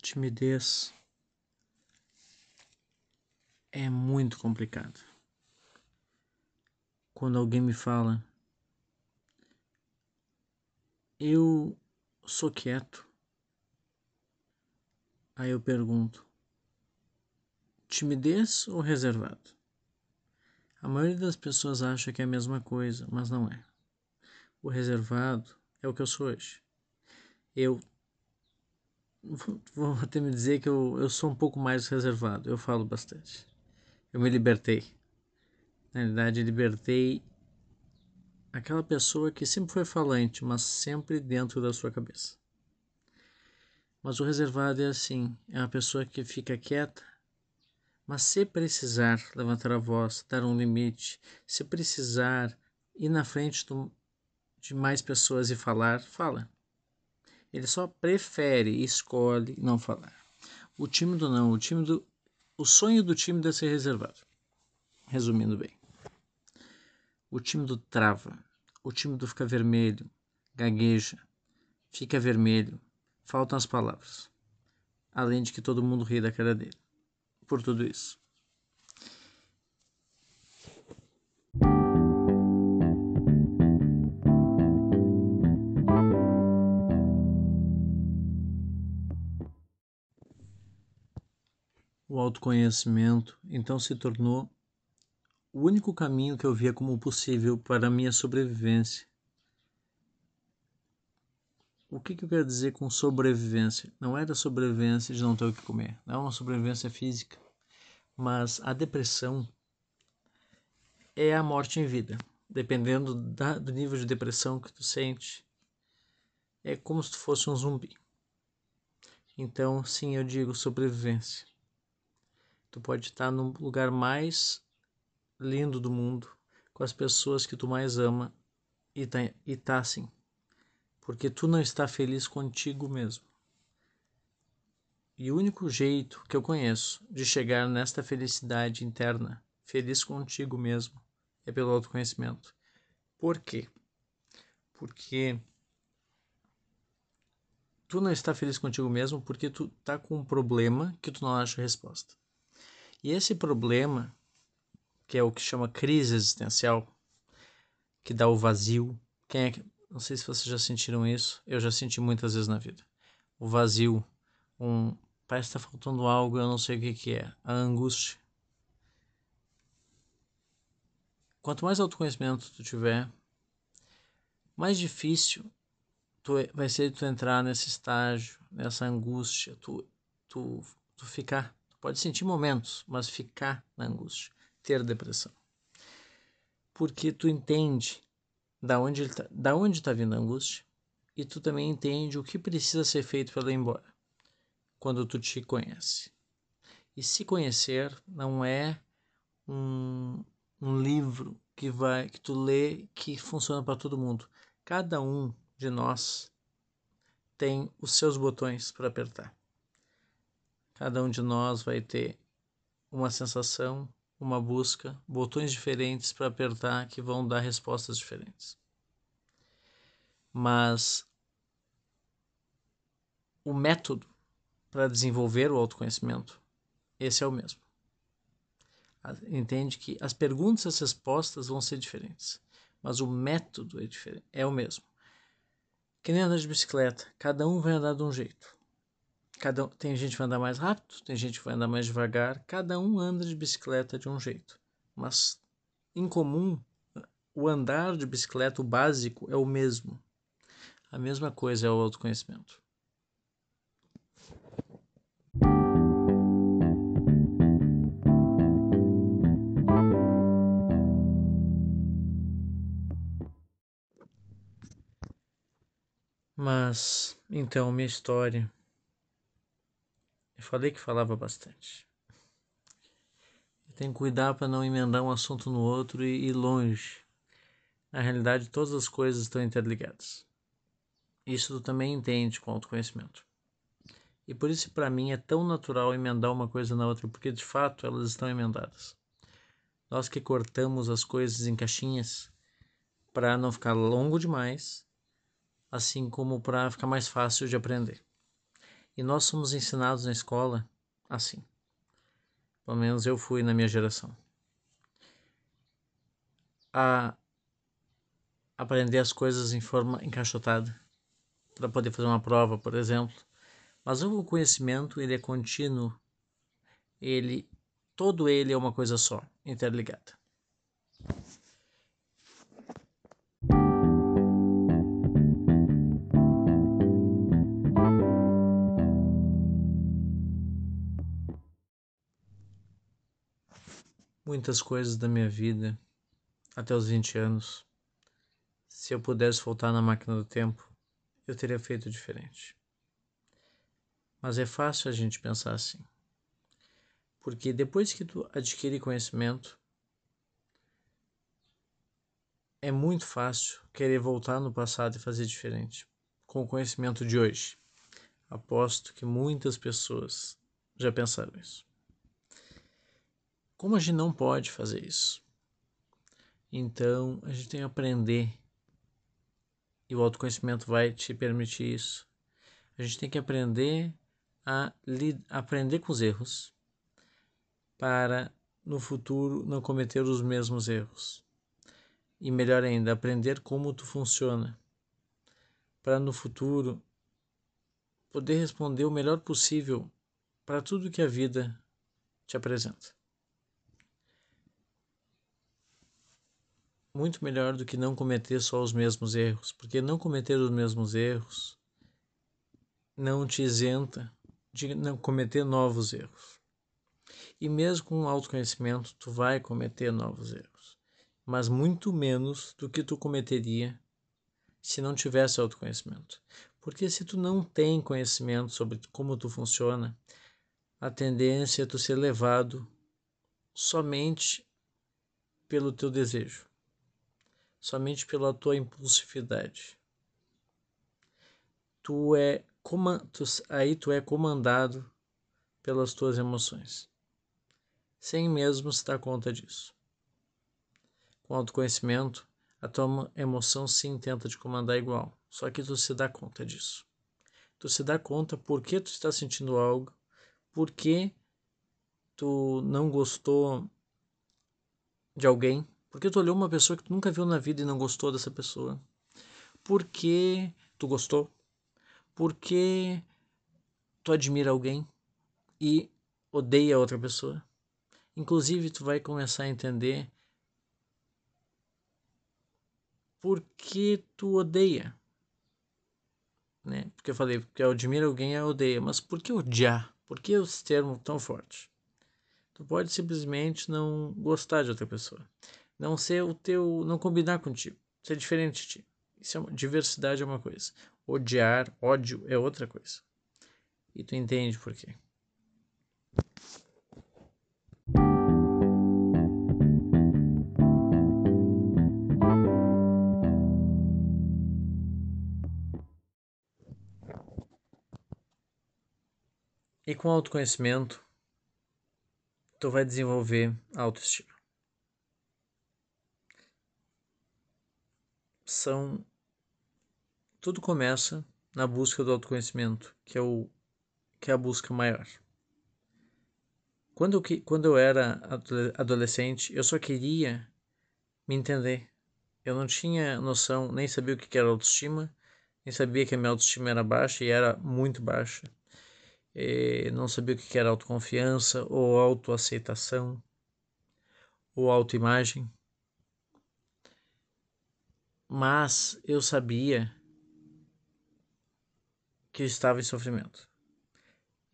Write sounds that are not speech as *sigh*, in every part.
timidez é muito complicado. Quando alguém me fala, eu sou quieto. Aí eu pergunto: timidez ou reservado? A maioria das pessoas acha que é a mesma coisa, mas não é. O reservado é o que eu sou hoje. Eu vou até *laughs* me dizer que eu, eu sou um pouco mais reservado, eu falo bastante. Eu me libertei. Na realidade, libertei aquela pessoa que sempre foi falante, mas sempre dentro da sua cabeça. Mas o reservado é assim: é uma pessoa que fica quieta, mas se precisar levantar a voz, dar um limite, se precisar ir na frente do, de mais pessoas e falar, fala. Ele só prefere, escolhe não falar. O tímido não, o tímido, o sonho do tímido é ser reservado. Resumindo bem. O tímido trava, o tímido fica vermelho, gagueja, fica vermelho, faltam as palavras. Além de que todo mundo ri da cara dele. Por tudo isso. O autoconhecimento então se tornou o único caminho que eu via como possível para a minha sobrevivência. O que, que eu quero dizer com sobrevivência? Não era sobrevivência de não ter o que comer, não é uma sobrevivência física, mas a depressão é a morte em vida. Dependendo da, do nível de depressão que tu sente, é como se tu fosse um zumbi. Então, sim, eu digo sobrevivência. Tu pode estar no lugar mais lindo do mundo, com as pessoas que tu mais ama e tá, e tá assim. Porque tu não está feliz contigo mesmo. E o único jeito que eu conheço de chegar nesta felicidade interna, feliz contigo mesmo, é pelo autoconhecimento. Por quê? Porque tu não está feliz contigo mesmo porque tu tá com um problema que tu não acha resposta. E esse problema, que é o que chama crise existencial, que dá o vazio, quem é que, não sei se vocês já sentiram isso, eu já senti muitas vezes na vida. O vazio, um parece que está faltando algo, eu não sei o que, que é, a angústia. Quanto mais autoconhecimento tu tiver, mais difícil tu, vai ser tu entrar nesse estágio, nessa angústia, tu, tu, tu ficar Pode sentir momentos, mas ficar na angústia, ter depressão. Porque tu entende da onde está da onde tá vindo a angústia e tu também entende o que precisa ser feito para ela ir embora quando tu te conhece. E se conhecer não é um, um livro que vai que tu lê que funciona para todo mundo. Cada um de nós tem os seus botões para apertar. Cada um de nós vai ter uma sensação, uma busca, botões diferentes para apertar que vão dar respostas diferentes. Mas o método para desenvolver o autoconhecimento, esse é o mesmo. Entende que as perguntas e as respostas vão ser diferentes, mas o método é, diferente, é o mesmo. Que nem andar de bicicleta, cada um vai andar de um jeito. Cada, tem gente que vai andar mais rápido, tem gente que vai andar mais devagar, cada um anda de bicicleta de um jeito. Mas em comum, o andar de bicicleta, o básico, é o mesmo. A mesma coisa é o autoconhecimento. Mas, então, minha história eu falei que falava bastante. Tem que cuidar para não emendar um assunto no outro e ir longe. Na realidade, todas as coisas estão interligadas. Isso tu também entende com autoconhecimento. E por isso, para mim, é tão natural emendar uma coisa na outra, porque de fato elas estão emendadas. Nós que cortamos as coisas em caixinhas para não ficar longo demais, assim como para ficar mais fácil de aprender. E nós somos ensinados na escola assim. Pelo menos eu fui na minha geração. A aprender as coisas em forma encaixotada para poder fazer uma prova, por exemplo. Mas o conhecimento ele é contínuo, ele todo ele é uma coisa só, interligada. Muitas coisas da minha vida até os 20 anos, se eu pudesse voltar na máquina do tempo, eu teria feito diferente. Mas é fácil a gente pensar assim. Porque depois que tu adquire conhecimento, é muito fácil querer voltar no passado e fazer diferente com o conhecimento de hoje. Aposto que muitas pessoas já pensaram isso. Como a gente não pode fazer isso? Então a gente tem que aprender e o autoconhecimento vai te permitir isso. A gente tem que aprender a aprender com os erros para no futuro não cometer os mesmos erros. E melhor ainda, aprender como tu funciona para no futuro poder responder o melhor possível para tudo que a vida te apresenta. Muito melhor do que não cometer só os mesmos erros, porque não cometer os mesmos erros não te isenta de não cometer novos erros. E mesmo com autoconhecimento, tu vai cometer novos erros, mas muito menos do que tu cometeria se não tivesse autoconhecimento. Porque se tu não tem conhecimento sobre como tu funciona, a tendência é tu ser levado somente pelo teu desejo, somente pela tua impulsividade. Tu é tu, aí tu é comandado pelas tuas emoções sem mesmo se dar conta disso. Com autoconhecimento, a tua emoção sim tenta te comandar igual, só que tu se dá conta disso. Tu se dá conta por que tu está sentindo algo, por que tu não gostou de alguém, porque tu olhou uma pessoa que tu nunca viu na vida e não gostou dessa pessoa. Por que tu gostou? Por que tu admira alguém e odeia outra pessoa? Inclusive, tu vai começar a entender por que tu odeia. Né? Porque eu falei, porque eu admiro alguém, eu odeio. Mas por que odiar? Por que esse termo tão forte? Tu pode simplesmente não gostar de outra pessoa. Não ser o teu. não combinar contigo. Ser diferente de ti. Isso é uma, diversidade é uma coisa. Odiar, ódio é outra coisa. E tu entende por quê. E com autoconhecimento, tu vai desenvolver autoestima. São tudo começa na busca do autoconhecimento, que é o que é a busca maior. Quando eu, quando eu era adolescente, eu só queria me entender. Eu não tinha noção, nem sabia o que era autoestima, nem sabia que a minha autoestima era baixa e era muito baixa não sabia o que era autoconfiança ou autoaceitação ou autoimagem. Mas eu sabia que eu estava em sofrimento.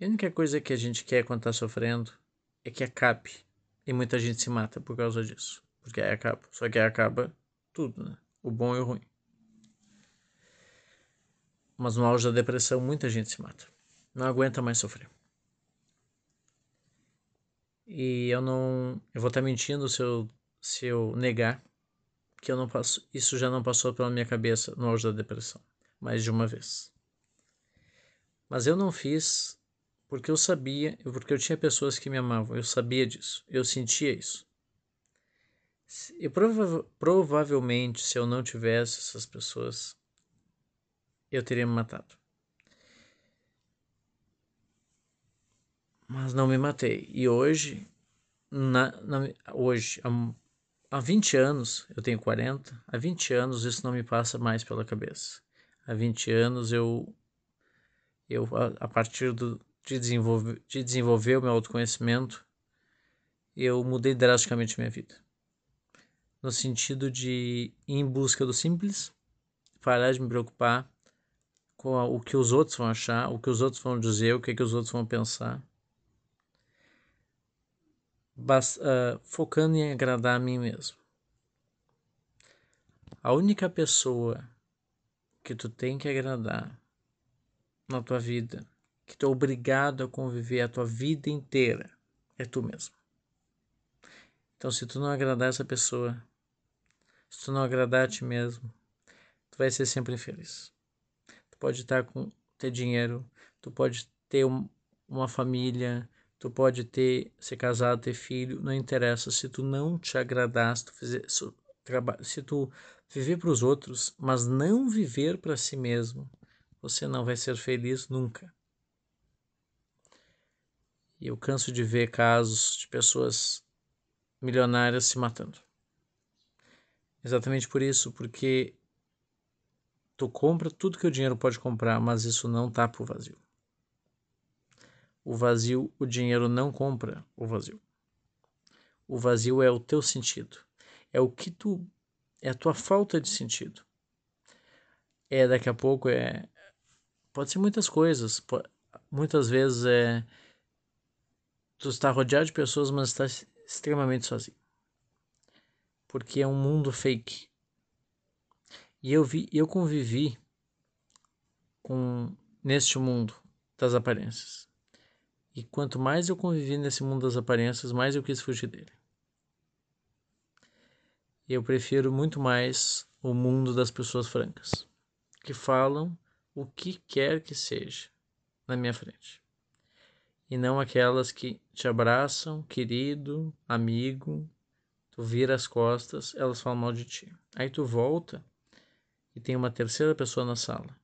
E a única coisa que a gente quer quando está sofrendo é que acabe. E muita gente se mata por causa disso. Porque aí acaba. Só que aí acaba tudo, né? O bom e o ruim. Mas no auge da depressão, muita gente se mata não aguenta mais sofrer. E eu não. Eu vou estar mentindo se eu, se eu negar que eu não passo. Isso já não passou pela minha cabeça no auge da depressão. Mais de uma vez. Mas eu não fiz porque eu sabia, porque eu tinha pessoas que me amavam. Eu sabia disso. Eu sentia isso. E prova provavelmente, se eu não tivesse essas pessoas, eu teria me matado. mas não me matei. E hoje, na, na, hoje, há 20 anos, eu tenho 40, há 20 anos isso não me passa mais pela cabeça. Há 20 anos eu, eu a, a partir do, de, desenvolver, de desenvolver o meu autoconhecimento, eu mudei drasticamente minha vida. No sentido de ir em busca do simples, parar de me preocupar com o que os outros vão achar, o que os outros vão dizer, o que, que os outros vão pensar. Uh, focando em agradar a mim mesmo. A única pessoa que tu tem que agradar na tua vida, que tu é obrigado a conviver a tua vida inteira, é tu mesmo. Então, se tu não agradar essa pessoa, se tu não agradar a ti mesmo, tu vai ser sempre infeliz. Tu pode estar com ter dinheiro, tu pode ter um, uma família, tu pode ter ser casado, ter filho, não interessa. Se tu não te agradar, se tu fizer, se, se tu viver para os outros, mas não viver para si mesmo, você não vai ser feliz nunca. E eu canso de ver casos de pessoas milionárias se matando. Exatamente por isso, porque tu compra tudo que o dinheiro pode comprar, mas isso não tapa o vazio. O vazio, o dinheiro não compra o vazio. O vazio é o teu sentido. É o que tu é a tua falta de sentido. É daqui a pouco é pode ser muitas coisas, muitas vezes é tu está rodeado de pessoas, mas está extremamente sozinho. Porque é um mundo fake. E eu vi, eu convivi com neste mundo das aparências. E quanto mais eu convivi nesse mundo das aparências, mais eu quis fugir dele. Eu prefiro muito mais o mundo das pessoas francas, que falam o que quer que seja na minha frente. E não aquelas que te abraçam, querido, amigo, tu vira as costas, elas falam mal de ti. Aí tu volta e tem uma terceira pessoa na sala.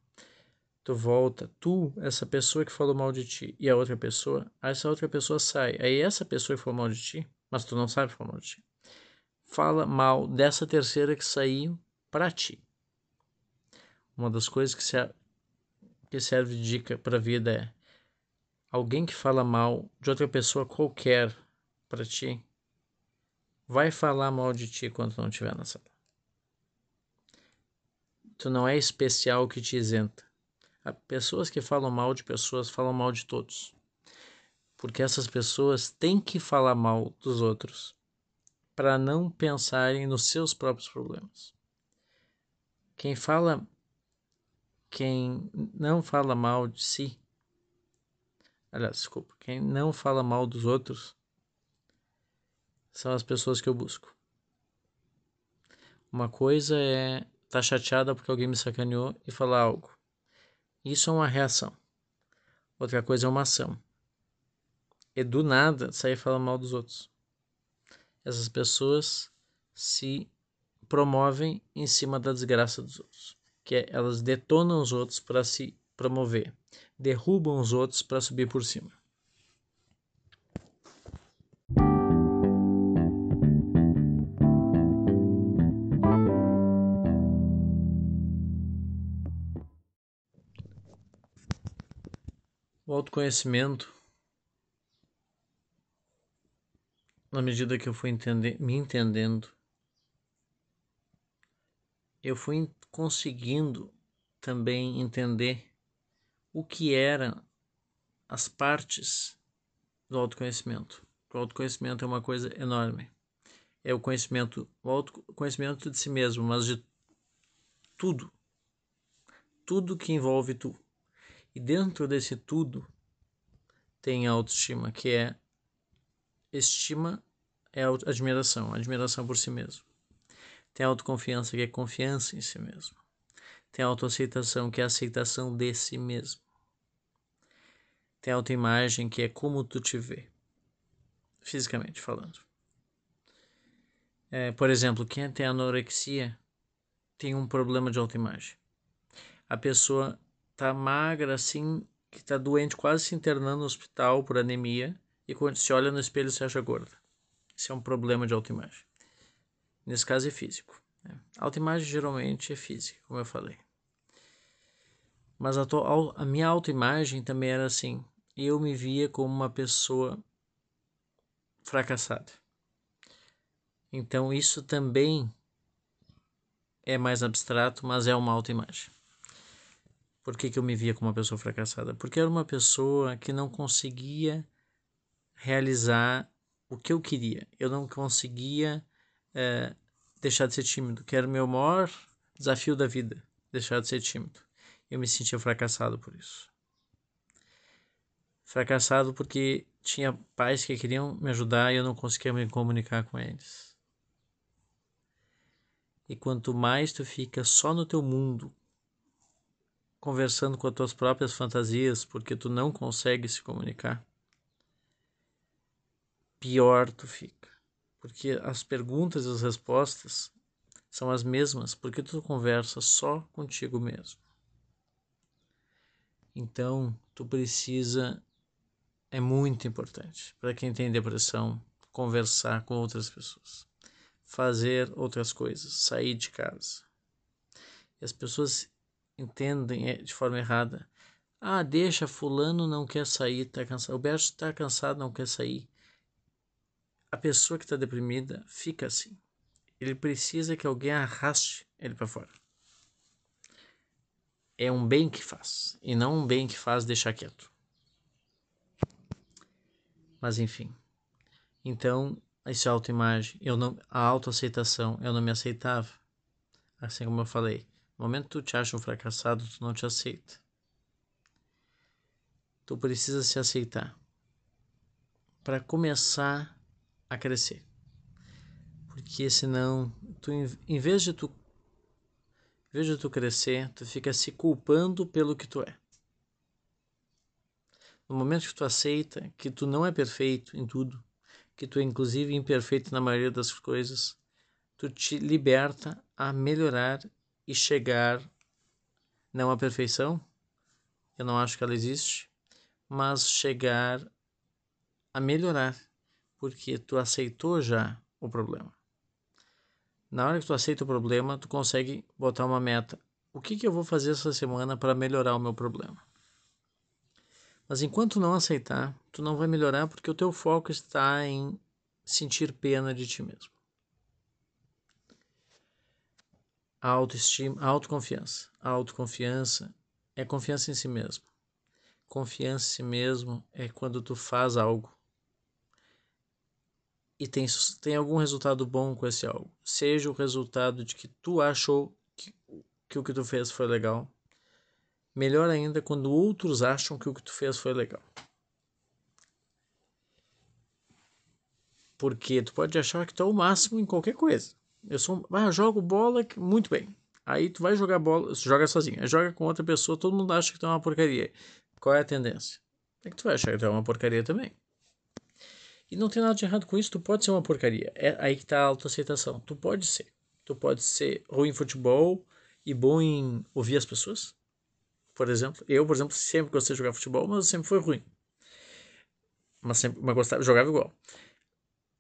Tu volta, tu, essa pessoa que falou mal de ti, e a outra pessoa, essa outra pessoa sai. Aí essa pessoa que falou mal de ti, mas tu não sabe falar mal de ti, fala mal dessa terceira que saiu para ti. Uma das coisas que, se, que serve de dica para a vida é alguém que fala mal de outra pessoa qualquer para ti, vai falar mal de ti quando não estiver na sala. Tu não é especial que te isenta. Pessoas que falam mal de pessoas falam mal de todos. Porque essas pessoas têm que falar mal dos outros para não pensarem nos seus próprios problemas. Quem fala quem não fala mal de si, aliás, desculpa, quem não fala mal dos outros são as pessoas que eu busco. Uma coisa é tá chateada porque alguém me sacaneou e falar algo. Isso é uma reação. Outra coisa é uma ação. E do nada sair falando mal dos outros. Essas pessoas se promovem em cima da desgraça dos outros. Que é, elas detonam os outros para se promover, derrubam os outros para subir por cima. O autoconhecimento, na medida que eu fui entender, me entendendo, eu fui conseguindo também entender o que eram as partes do autoconhecimento. O autoconhecimento é uma coisa enorme. É o conhecimento, o autoconhecimento de si mesmo, mas de tudo. Tudo que envolve tu. E dentro desse tudo tem a autoestima, que é estima é admiração, admiração por si mesmo. Tem a autoconfiança, que é confiança em si mesmo. Tem a autoaceitação, que é aceitação de si mesmo. Tem a autoimagem, que é como tu te vê, fisicamente falando. É, por exemplo, quem tem anorexia tem um problema de autoimagem. A pessoa tá magra assim que está doente, quase se internando no hospital por anemia, e quando se olha no espelho se acha gorda. Isso é um problema de autoimagem. Nesse caso é físico. Né? Autoimagem geralmente é física, como eu falei. Mas a, a minha autoimagem também era assim. Eu me via como uma pessoa fracassada. Então isso também é mais abstrato, mas é uma autoimagem. Por que, que eu me via como uma pessoa fracassada? Porque era uma pessoa que não conseguia realizar o que eu queria. Eu não conseguia é, deixar de ser tímido, que era o meu maior desafio da vida, deixar de ser tímido. Eu me sentia fracassado por isso. Fracassado porque tinha pais que queriam me ajudar e eu não conseguia me comunicar com eles. E quanto mais tu fica só no teu mundo, conversando com as tuas próprias fantasias, porque tu não consegue se comunicar, pior tu fica. Porque as perguntas e as respostas são as mesmas, porque tu conversa só contigo mesmo. Então, tu precisa é muito importante para quem tem depressão conversar com outras pessoas, fazer outras coisas, sair de casa. E as pessoas entendem é, de forma errada. Ah, deixa, fulano não quer sair, tá cansado. O Berto está cansado, não quer sair. A pessoa que está deprimida fica assim. Ele precisa que alguém arraste ele para fora. É um bem que faz, e não um bem que faz deixar quieto. Mas enfim. Então, essa autoimagem, eu não, a autoaceitação, eu não me aceitava. Assim como eu falei, no momento que tu te acha um fracassado, tu não te aceita. Tu precisa se aceitar para começar a crescer. Porque senão, tu, em vez de tu em vez de tu crescer, tu fica se culpando pelo que tu é. No momento que tu aceita que tu não é perfeito em tudo, que tu é inclusive imperfeito na maioria das coisas, tu te liberta a melhorar e chegar não à perfeição, eu não acho que ela existe, mas chegar a melhorar, porque tu aceitou já o problema. Na hora que tu aceita o problema, tu consegue botar uma meta. O que, que eu vou fazer essa semana para melhorar o meu problema? Mas enquanto não aceitar, tu não vai melhorar porque o teu foco está em sentir pena de ti mesmo. A autoestima, a autoconfiança. A autoconfiança é confiança em si mesmo. Confiança em si mesmo é quando tu faz algo e tem, tem algum resultado bom com esse algo. Seja o resultado de que tu achou que, que o que tu fez foi legal. Melhor ainda quando outros acham que o que tu fez foi legal. Porque tu pode achar que tu é o máximo em qualquer coisa. Eu sou, ah, jogo bola muito bem. Aí tu vai jogar bola, joga sozinho, aí joga com outra pessoa, todo mundo acha que tu é uma porcaria. Qual é a tendência? É que tu vai achar que tu é uma porcaria também. E não tem nada de errado com isso, tu pode ser uma porcaria. É aí que tá a autoaceitação. Tu pode ser. Tu pode ser ruim em futebol e bom em ouvir as pessoas. Por exemplo, eu, por exemplo, sempre gostei de jogar futebol, mas sempre foi ruim. Mas sempre mas gostava, jogava igual.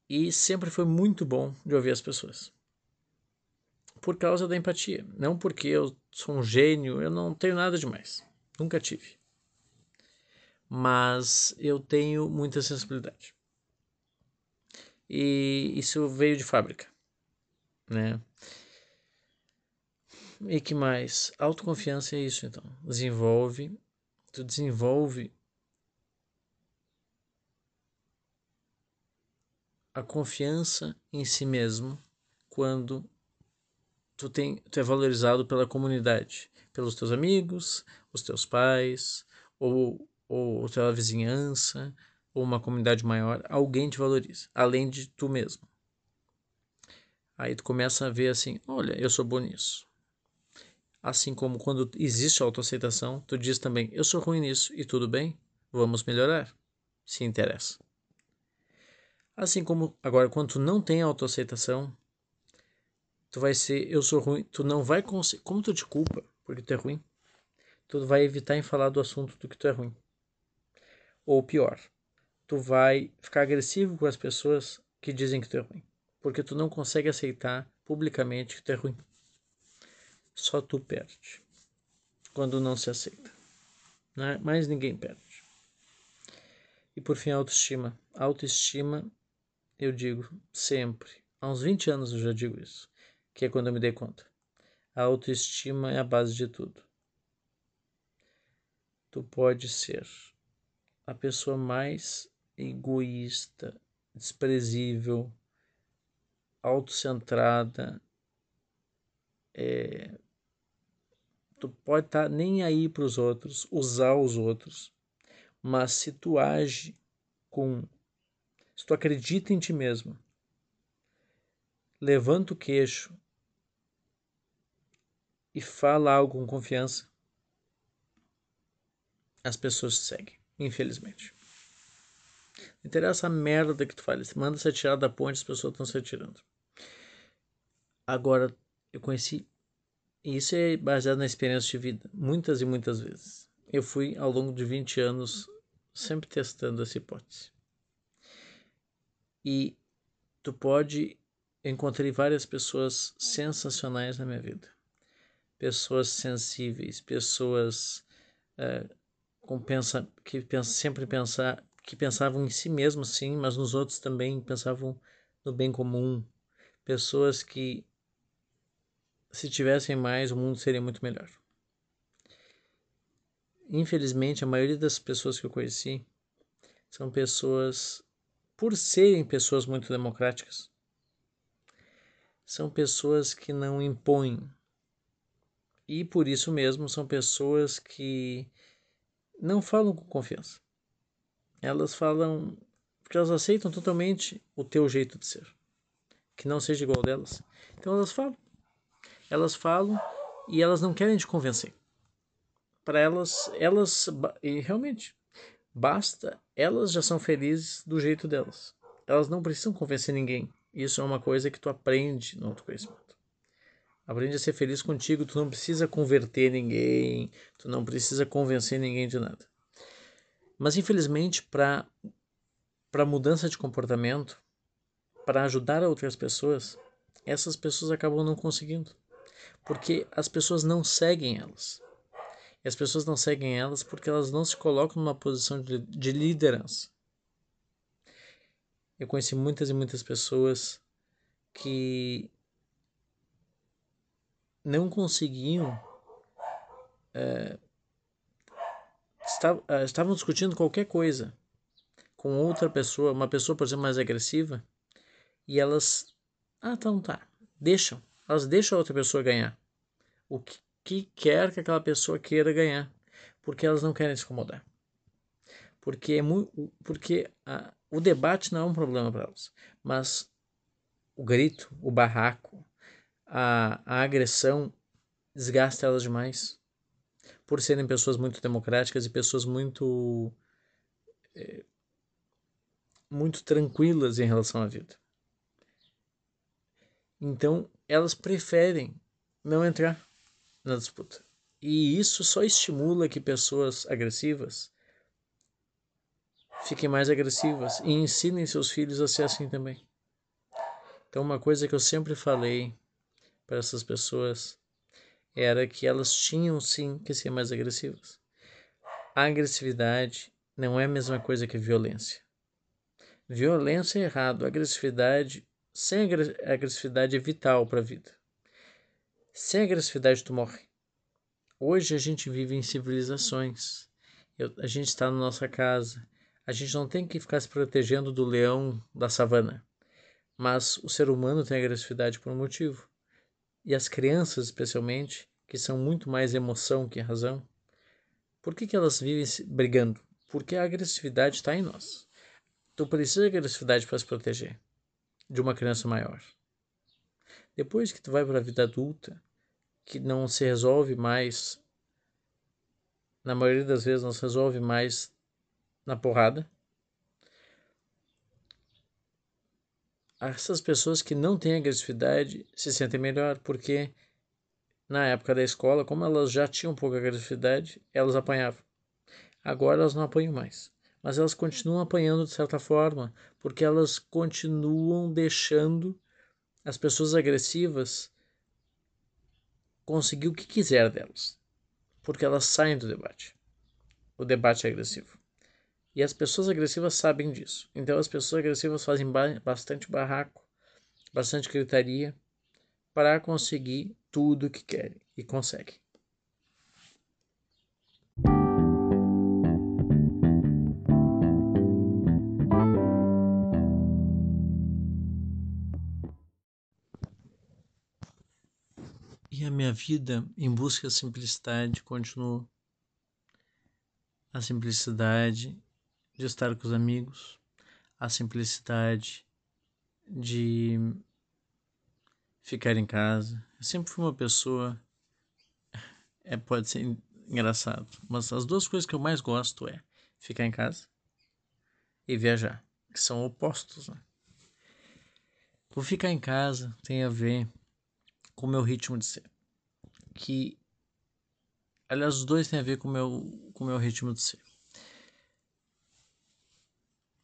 E sempre foi muito bom de ouvir as pessoas. Por causa da empatia. Não porque eu sou um gênio, eu não tenho nada demais. Nunca tive. Mas eu tenho muita sensibilidade e isso veio de fábrica, né? E que mais? Autoconfiança é isso, então. Desenvolve, tu desenvolve a confiança em si mesmo quando tu, tem, tu é valorizado pela comunidade, pelos teus amigos, os teus pais, ou, ou pela vizinhança, ou uma comunidade maior, alguém te valoriza, além de tu mesmo. Aí tu começa a ver assim, olha, eu sou bom nisso. Assim como quando existe autoaceitação, tu diz também, eu sou ruim nisso e tudo bem, vamos melhorar, se interessa. Assim como agora quando tu não tem autoaceitação, tu vai ser, eu sou ruim, tu não vai conseguir, como tu te culpa porque tu é ruim, tu vai evitar em falar do assunto do que tu é ruim. Ou pior, tu vai ficar agressivo com as pessoas que dizem que tu é ruim, porque tu não consegue aceitar publicamente que tu é ruim. Só tu perde quando não se aceita. Né? Mais ninguém perde. E por fim, a autoestima. A autoestima, eu digo sempre, há uns 20 anos eu já digo isso, que é quando eu me dei conta. A autoestima é a base de tudo. Tu pode ser a pessoa mais egoísta, desprezível, autocentrada, é, tu pode estar tá nem aí para os outros, usar os outros, mas se tu age com, se tu acredita em ti mesmo, levanta o queixo e fala algo com confiança, as pessoas te seguem, infelizmente. Não interessa a merda que tu fale, manda se atirar da ponte, as pessoas estão se atirando. Agora, eu conheci, e isso é baseado na experiência de vida, muitas e muitas vezes. Eu fui, ao longo de 20 anos, sempre testando essa hipótese. E tu pode, encontrei várias pessoas sensacionais na minha vida. Pessoas sensíveis, pessoas é, com pensa, que pensa, sempre pensar, que pensavam em si mesmos, sim, mas nos outros também pensavam no bem comum. Pessoas que se tivessem mais, o mundo seria muito melhor. Infelizmente, a maioria das pessoas que eu conheci são pessoas, por serem pessoas muito democráticas, são pessoas que não impõem. E por isso mesmo são pessoas que não falam com confiança. Elas falam porque elas aceitam totalmente o teu jeito de ser, que não seja igual delas. Então elas falam elas falam e elas não querem te convencer. Para elas, elas e realmente basta, elas já são felizes do jeito delas. Elas não precisam convencer ninguém. Isso é uma coisa que tu aprende no autoconhecimento. Aprende a ser feliz contigo, tu não precisa converter ninguém, tu não precisa convencer ninguém de nada. Mas infelizmente, para para mudança de comportamento, para ajudar outras pessoas, essas pessoas acabam não conseguindo porque as pessoas não seguem elas. E as pessoas não seguem elas porque elas não se colocam numa posição de, de liderança. Eu conheci muitas e muitas pessoas que não conseguiam. É, estavam discutindo qualquer coisa com outra pessoa, uma pessoa, por exemplo, mais agressiva, e elas. Ah, então tá, deixam elas deixam a outra pessoa ganhar o que, que quer que aquela pessoa queira ganhar, porque elas não querem se incomodar. Porque, é muito, porque a, o debate não é um problema para elas, mas o grito, o barraco, a, a agressão desgasta elas demais por serem pessoas muito democráticas e pessoas muito é, muito tranquilas em relação à vida. Então, elas preferem não entrar na disputa. E isso só estimula que pessoas agressivas fiquem mais agressivas e ensinem seus filhos a ser assim também. Então, uma coisa que eu sempre falei para essas pessoas era que elas tinham sim que ser mais agressivas. A agressividade não é a mesma coisa que violência. Violência é errado, agressividade sem agressividade é vital para a vida. Sem agressividade tu morre. Hoje a gente vive em civilizações. Eu, a gente está na nossa casa. A gente não tem que ficar se protegendo do leão da savana. Mas o ser humano tem agressividade por um motivo. E as crianças, especialmente, que são muito mais emoção que razão, por que, que elas vivem brigando? Porque a agressividade está em nós. Tu precisa de agressividade para se proteger de uma criança maior. Depois que tu vai para a vida adulta, que não se resolve mais, na maioria das vezes não se resolve mais na porrada, essas pessoas que não têm agressividade se sentem melhor, porque na época da escola, como elas já tinham pouca agressividade, elas apanhavam. Agora elas não apanham mais. mas elas continuam apanhando de certa forma, porque elas continuam deixando as pessoas agressivas conseguir o que quiser delas, porque elas saem do debate. O debate é agressivo. E as pessoas agressivas sabem disso. Então as pessoas agressivas fazem bastante barraco, bastante gritaria para conseguir tudo o que querem e conseguem. E a minha vida em busca da simplicidade continuou. A simplicidade de estar com os amigos, a simplicidade de ficar em casa. Eu sempre fui uma pessoa. É, pode ser engraçado, mas as duas coisas que eu mais gosto é ficar em casa e viajar, que são opostos. Né? O ficar em casa tem a ver com o meu ritmo de ser. Que, aliás, os dois têm a ver com meu, com o meu ritmo de ser.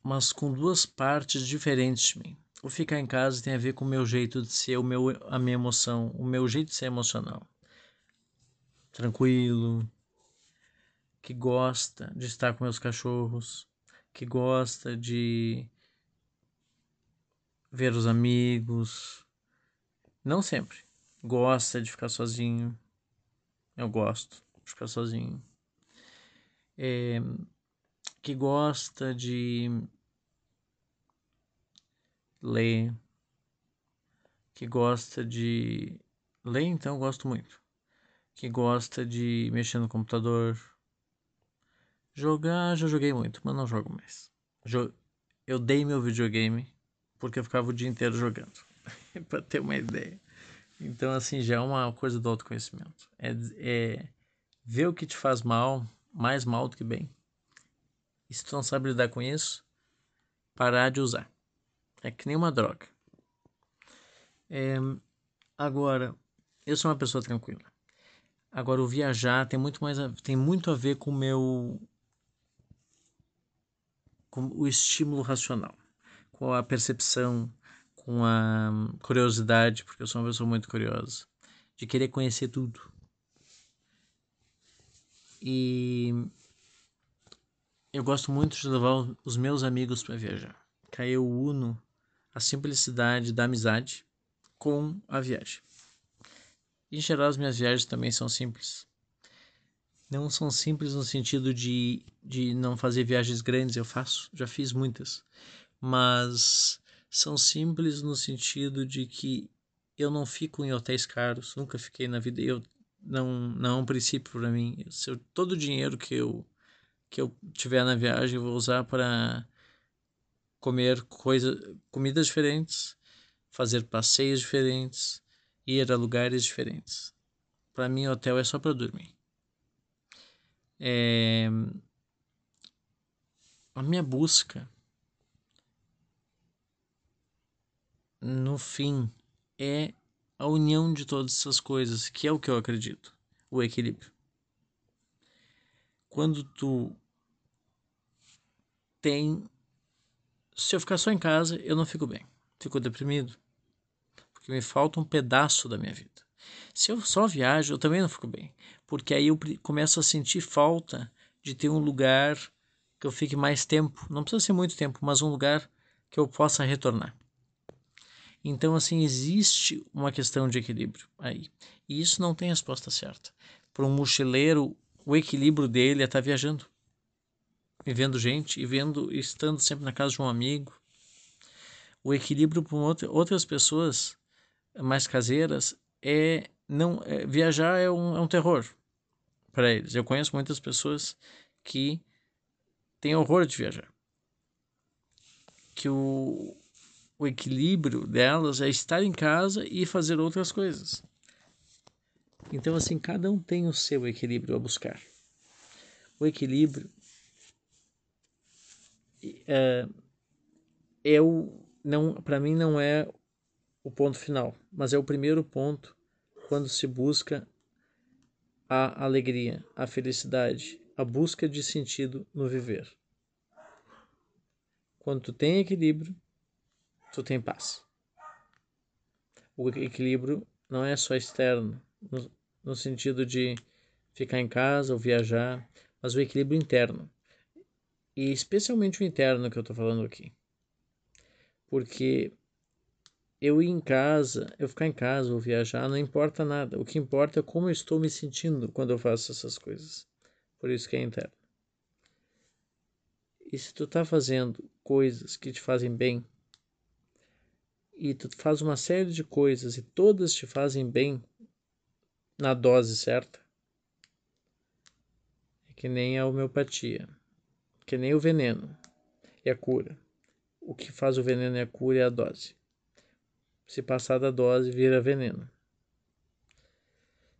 Mas com duas partes diferentes de mim. O ficar em casa tem a ver com o meu jeito de ser, o meu, a minha emoção, o meu jeito de ser emocional. Tranquilo, que gosta de estar com meus cachorros, que gosta de ver os amigos. Não sempre, gosta de ficar sozinho. Eu gosto de ficar sozinho. É, que gosta de ler. Que gosta de. Ler, então, eu gosto muito. Que gosta de mexer no computador. Jogar, já joguei muito, mas não jogo mais. Eu dei meu videogame porque eu ficava o dia inteiro jogando. *laughs* para ter uma ideia. Então, assim, já é uma coisa do autoconhecimento. É, é ver o que te faz mal, mais mal do que bem. E se tu não sabe lidar com isso, parar de usar. É que nem uma droga. É, agora, eu sou uma pessoa tranquila. Agora, o viajar tem muito mais a, tem muito a ver com o meu com o estímulo racional, com a percepção, com a curiosidade, porque eu sou uma pessoa muito curiosa, de querer conhecer tudo. E eu gosto muito de levar os meus amigos para viajar. Que eu uno a simplicidade da amizade com a viagem. Em geral, as minhas viagens também são simples. Não são simples no sentido de, de não fazer viagens grandes, eu faço, já fiz muitas. Mas são simples no sentido de que eu não fico em hotéis caros, nunca fiquei na vida. Eu não não é um princípio para mim. Eu, todo o dinheiro que eu que eu tiver na viagem eu vou usar para comer coisa, comidas diferentes, fazer passeios diferentes, ir a lugares diferentes. Para mim, hotel é só para dormir. É... A minha busca no fim, é a união de todas essas coisas, que é o que eu acredito, o equilíbrio. Quando tu tem. Se eu ficar só em casa, eu não fico bem, fico deprimido, porque me falta um pedaço da minha vida. Se eu só viajo, eu também não fico bem, porque aí eu começo a sentir falta de ter um lugar que eu fique mais tempo, não precisa ser muito tempo, mas um lugar que eu possa retornar. Então, assim, existe uma questão de equilíbrio aí. E isso não tem resposta certa. Para um mochileiro, o equilíbrio dele é estar tá viajando, e vendo gente, e vendo, estando sempre na casa de um amigo. O equilíbrio para outras pessoas mais caseiras é não é, viajar é um, é um terror para eles. Eu conheço muitas pessoas que têm horror de viajar. Que o, o equilíbrio delas é estar em casa e fazer outras coisas. Então, assim, cada um tem o seu equilíbrio a buscar. O equilíbrio é, é o não para mim não é o ponto final, mas é o primeiro ponto quando se busca a alegria, a felicidade, a busca de sentido no viver. Quando tu tem equilíbrio, tu tem paz. O equilíbrio não é só externo, no, no sentido de ficar em casa ou viajar, mas o equilíbrio interno. E especialmente o interno que eu estou falando aqui. Porque eu ir em casa, eu ficar em casa ou viajar, não importa nada. O que importa é como eu estou me sentindo quando eu faço essas coisas. Por isso que é interno. E se tu tá fazendo coisas que te fazem bem, e tu faz uma série de coisas e todas te fazem bem na dose certa, é que nem a homeopatia, que nem o veneno e a cura. O que faz o veneno e a cura é a dose. Se passar da dose, vira veneno.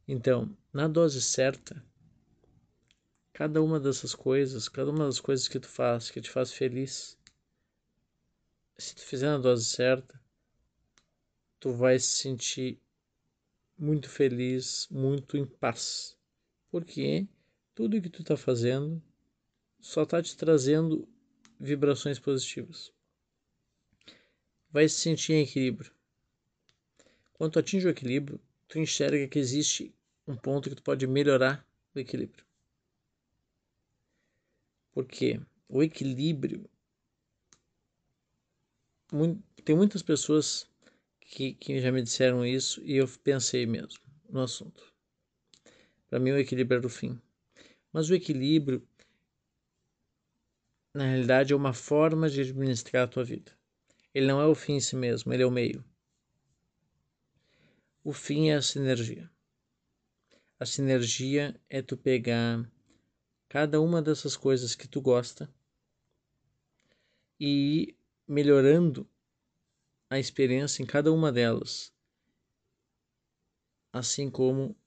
Então, na dose certa, cada uma dessas coisas, cada uma das coisas que tu faz, que te faz feliz, se tu fizer na dose certa, tu vai se sentir muito feliz, muito em paz. Porque tudo que tu está fazendo só está te trazendo vibrações positivas. Vai se sentir em equilíbrio. Quando tu atinge o equilíbrio, tu enxerga que existe um ponto que tu pode melhorar o equilíbrio. Porque o equilíbrio. tem muitas pessoas que, que já me disseram isso e eu pensei mesmo no assunto. Para mim, o equilíbrio era o fim. Mas o equilíbrio, na realidade, é uma forma de administrar a tua vida. Ele não é o fim em si mesmo, ele é o meio. O fim é a sinergia. A sinergia é tu pegar cada uma dessas coisas que tu gosta e ir melhorando a experiência em cada uma delas, assim como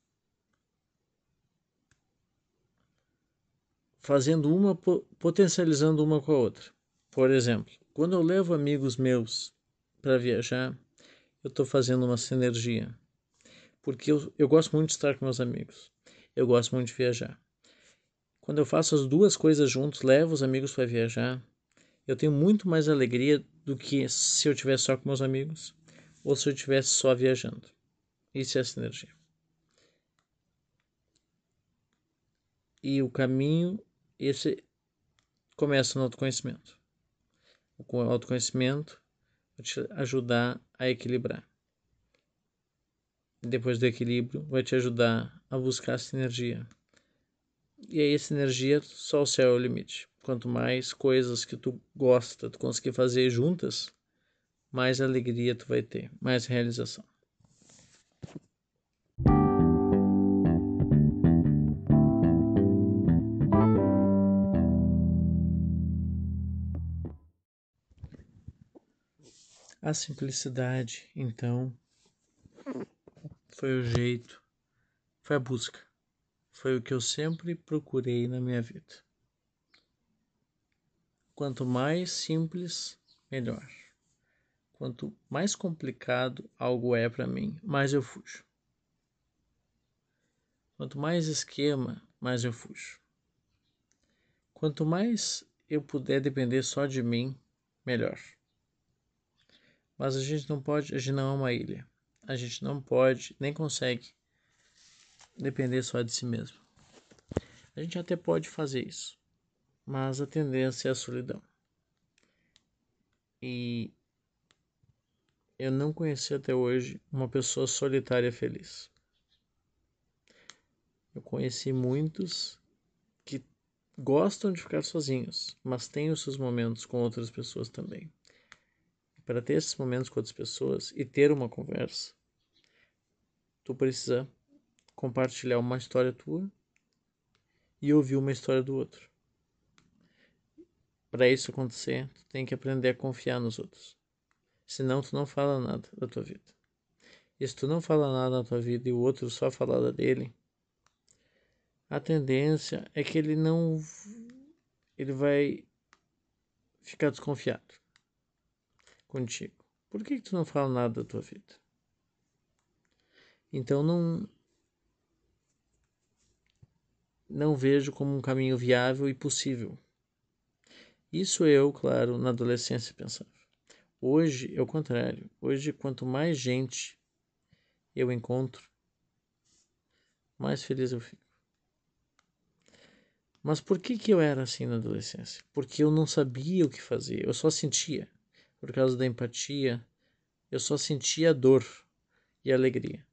fazendo uma potencializando uma com a outra. Por exemplo, quando eu levo amigos meus para viajar, eu estou fazendo uma sinergia, porque eu, eu gosto muito de estar com meus amigos, eu gosto muito de viajar. Quando eu faço as duas coisas juntos, levo os amigos para viajar, eu tenho muito mais alegria do que se eu tivesse só com meus amigos ou se eu tivesse só viajando. Isso é a sinergia. E o caminho, esse começa no autoconhecimento. O autoconhecimento vai te ajudar a equilibrar. Depois do equilíbrio, vai te ajudar a buscar a sinergia. E aí essa energia, só o céu é o limite. Quanto mais coisas que tu gosta, tu conseguir fazer juntas, mais alegria tu vai ter, mais realização. A simplicidade, então, foi o jeito, foi a busca. Foi o que eu sempre procurei na minha vida. Quanto mais simples, melhor. Quanto mais complicado algo é para mim, mais eu fujo. Quanto mais esquema, mais eu fujo. Quanto mais eu puder depender só de mim, melhor. Mas a gente não pode, a gente não é uma ilha. A gente não pode, nem consegue depender só de si mesmo. A gente até pode fazer isso, mas a tendência é a solidão. E eu não conheci até hoje uma pessoa solitária feliz. Eu conheci muitos que gostam de ficar sozinhos, mas têm os seus momentos com outras pessoas também. Para ter esses momentos com outras pessoas e ter uma conversa, tu precisa compartilhar uma história tua e ouvir uma história do outro. Para isso acontecer, tu tem que aprender a confiar nos outros. Senão tu não fala nada da tua vida. E se tu não fala nada da tua vida e o outro só fala da dele, a tendência é que ele não ele vai ficar desconfiado contigo. Por que, que tu não fala nada da tua vida? Então não não vejo como um caminho viável e possível. Isso eu, claro, na adolescência pensava. Hoje é o contrário. Hoje, quanto mais gente eu encontro, mais feliz eu fico. Mas por que, que eu era assim na adolescência? Porque eu não sabia o que fazer, eu só sentia. Por causa da empatia, eu só sentia dor e alegria.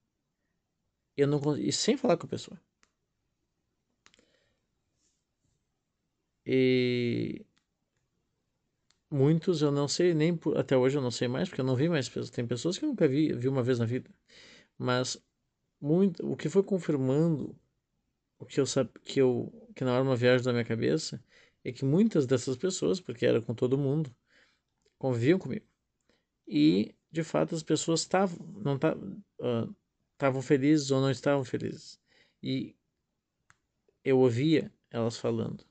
Eu não e sem falar com a pessoa. E muitos eu não sei nem até hoje eu não sei mais porque eu não vi mais pessoas. Tem pessoas que eu nunca vi, vi uma vez na vida. Mas muito, o que foi confirmando o que eu que eu que não era uma viagem da minha cabeça é que muitas dessas pessoas, porque era com todo mundo, conviviam comigo. E de fato as pessoas estavam uh, felizes ou não estavam felizes. E eu ouvia elas falando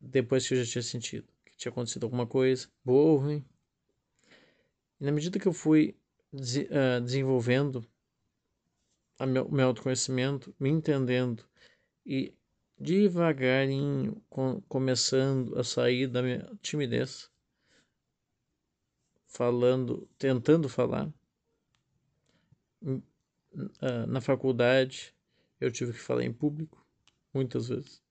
depois que eu já tinha sentido que tinha acontecido alguma coisa, boa ou ruim. E na medida que eu fui uh, desenvolvendo o meu, meu autoconhecimento, me entendendo e devagarinho com, começando a sair da minha timidez, falando, tentando falar. Uh, na faculdade eu tive que falar em público muitas vezes.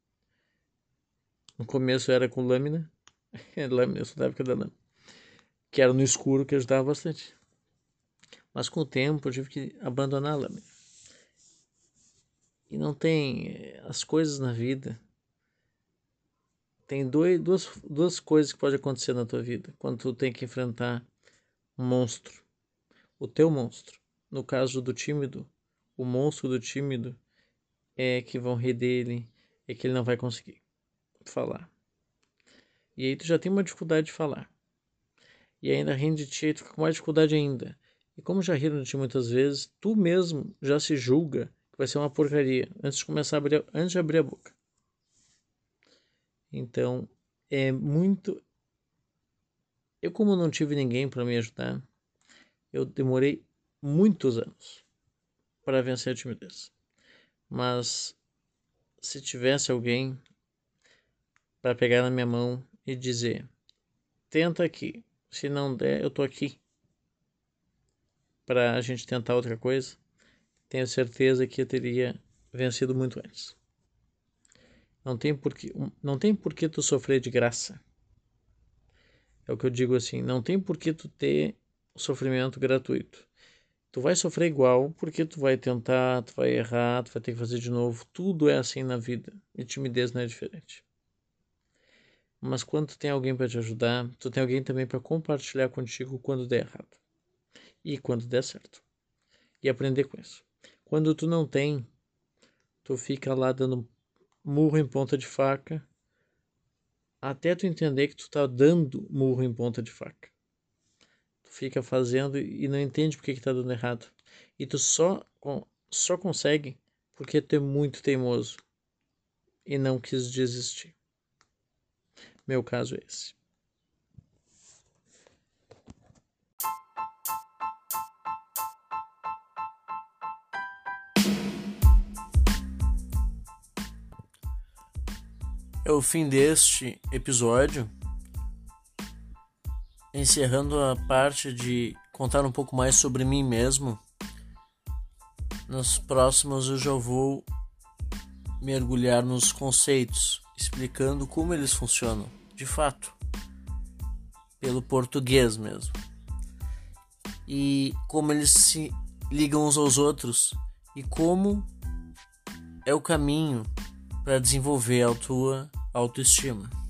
No começo era com lâmina, *laughs* lâmina, eu sou da época da lâmina, que era no escuro que ajudava bastante. Mas com o tempo eu tive que abandonar a lâmina. E não tem eh, as coisas na vida. Tem dois, duas, duas coisas que podem acontecer na tua vida quando tu tem que enfrentar um monstro. O teu monstro. No caso do tímido, o monstro do tímido é que vão rir dele, é que ele não vai conseguir falar. E aí tu já tem uma dificuldade de falar. E ainda rende de ti, tu fica com mais dificuldade ainda. E como já riram de ti muitas vezes, tu mesmo já se julga vai ser uma porcaria antes de começar a abrir, antes de abrir a boca. Então, é muito eu como não tive ninguém para me ajudar, eu demorei muitos anos para vencer a timidez. Mas se tivesse alguém para pegar na minha mão e dizer: "Tenta aqui, se não der, eu tô aqui" para a gente tentar outra coisa, tenho certeza que eu teria vencido muito antes. Não tem porquê, não tem porquê tu sofrer de graça. É o que eu digo assim, não tem porquê tu ter sofrimento gratuito. Tu vai sofrer igual porque tu vai tentar, tu vai errar, tu vai ter que fazer de novo. Tudo é assim na vida e timidez não é diferente. Mas quando tu tem alguém para te ajudar, tu tem alguém também para compartilhar contigo quando der errado e quando der certo. E aprender com isso. Quando tu não tem, tu fica lá dando murro em ponta de faca, até tu entender que tu tá dando murro em ponta de faca. Tu fica fazendo e não entende porque que tá dando errado. E tu só, só consegue porque tu é muito teimoso e não quis desistir. Meu caso é esse. É o fim deste episódio, encerrando a parte de contar um pouco mais sobre mim mesmo. Nos próximos eu já vou mergulhar nos conceitos, explicando como eles funcionam, de fato, pelo português mesmo. E como eles se ligam uns aos outros e como é o caminho para desenvolver a tua autoestima.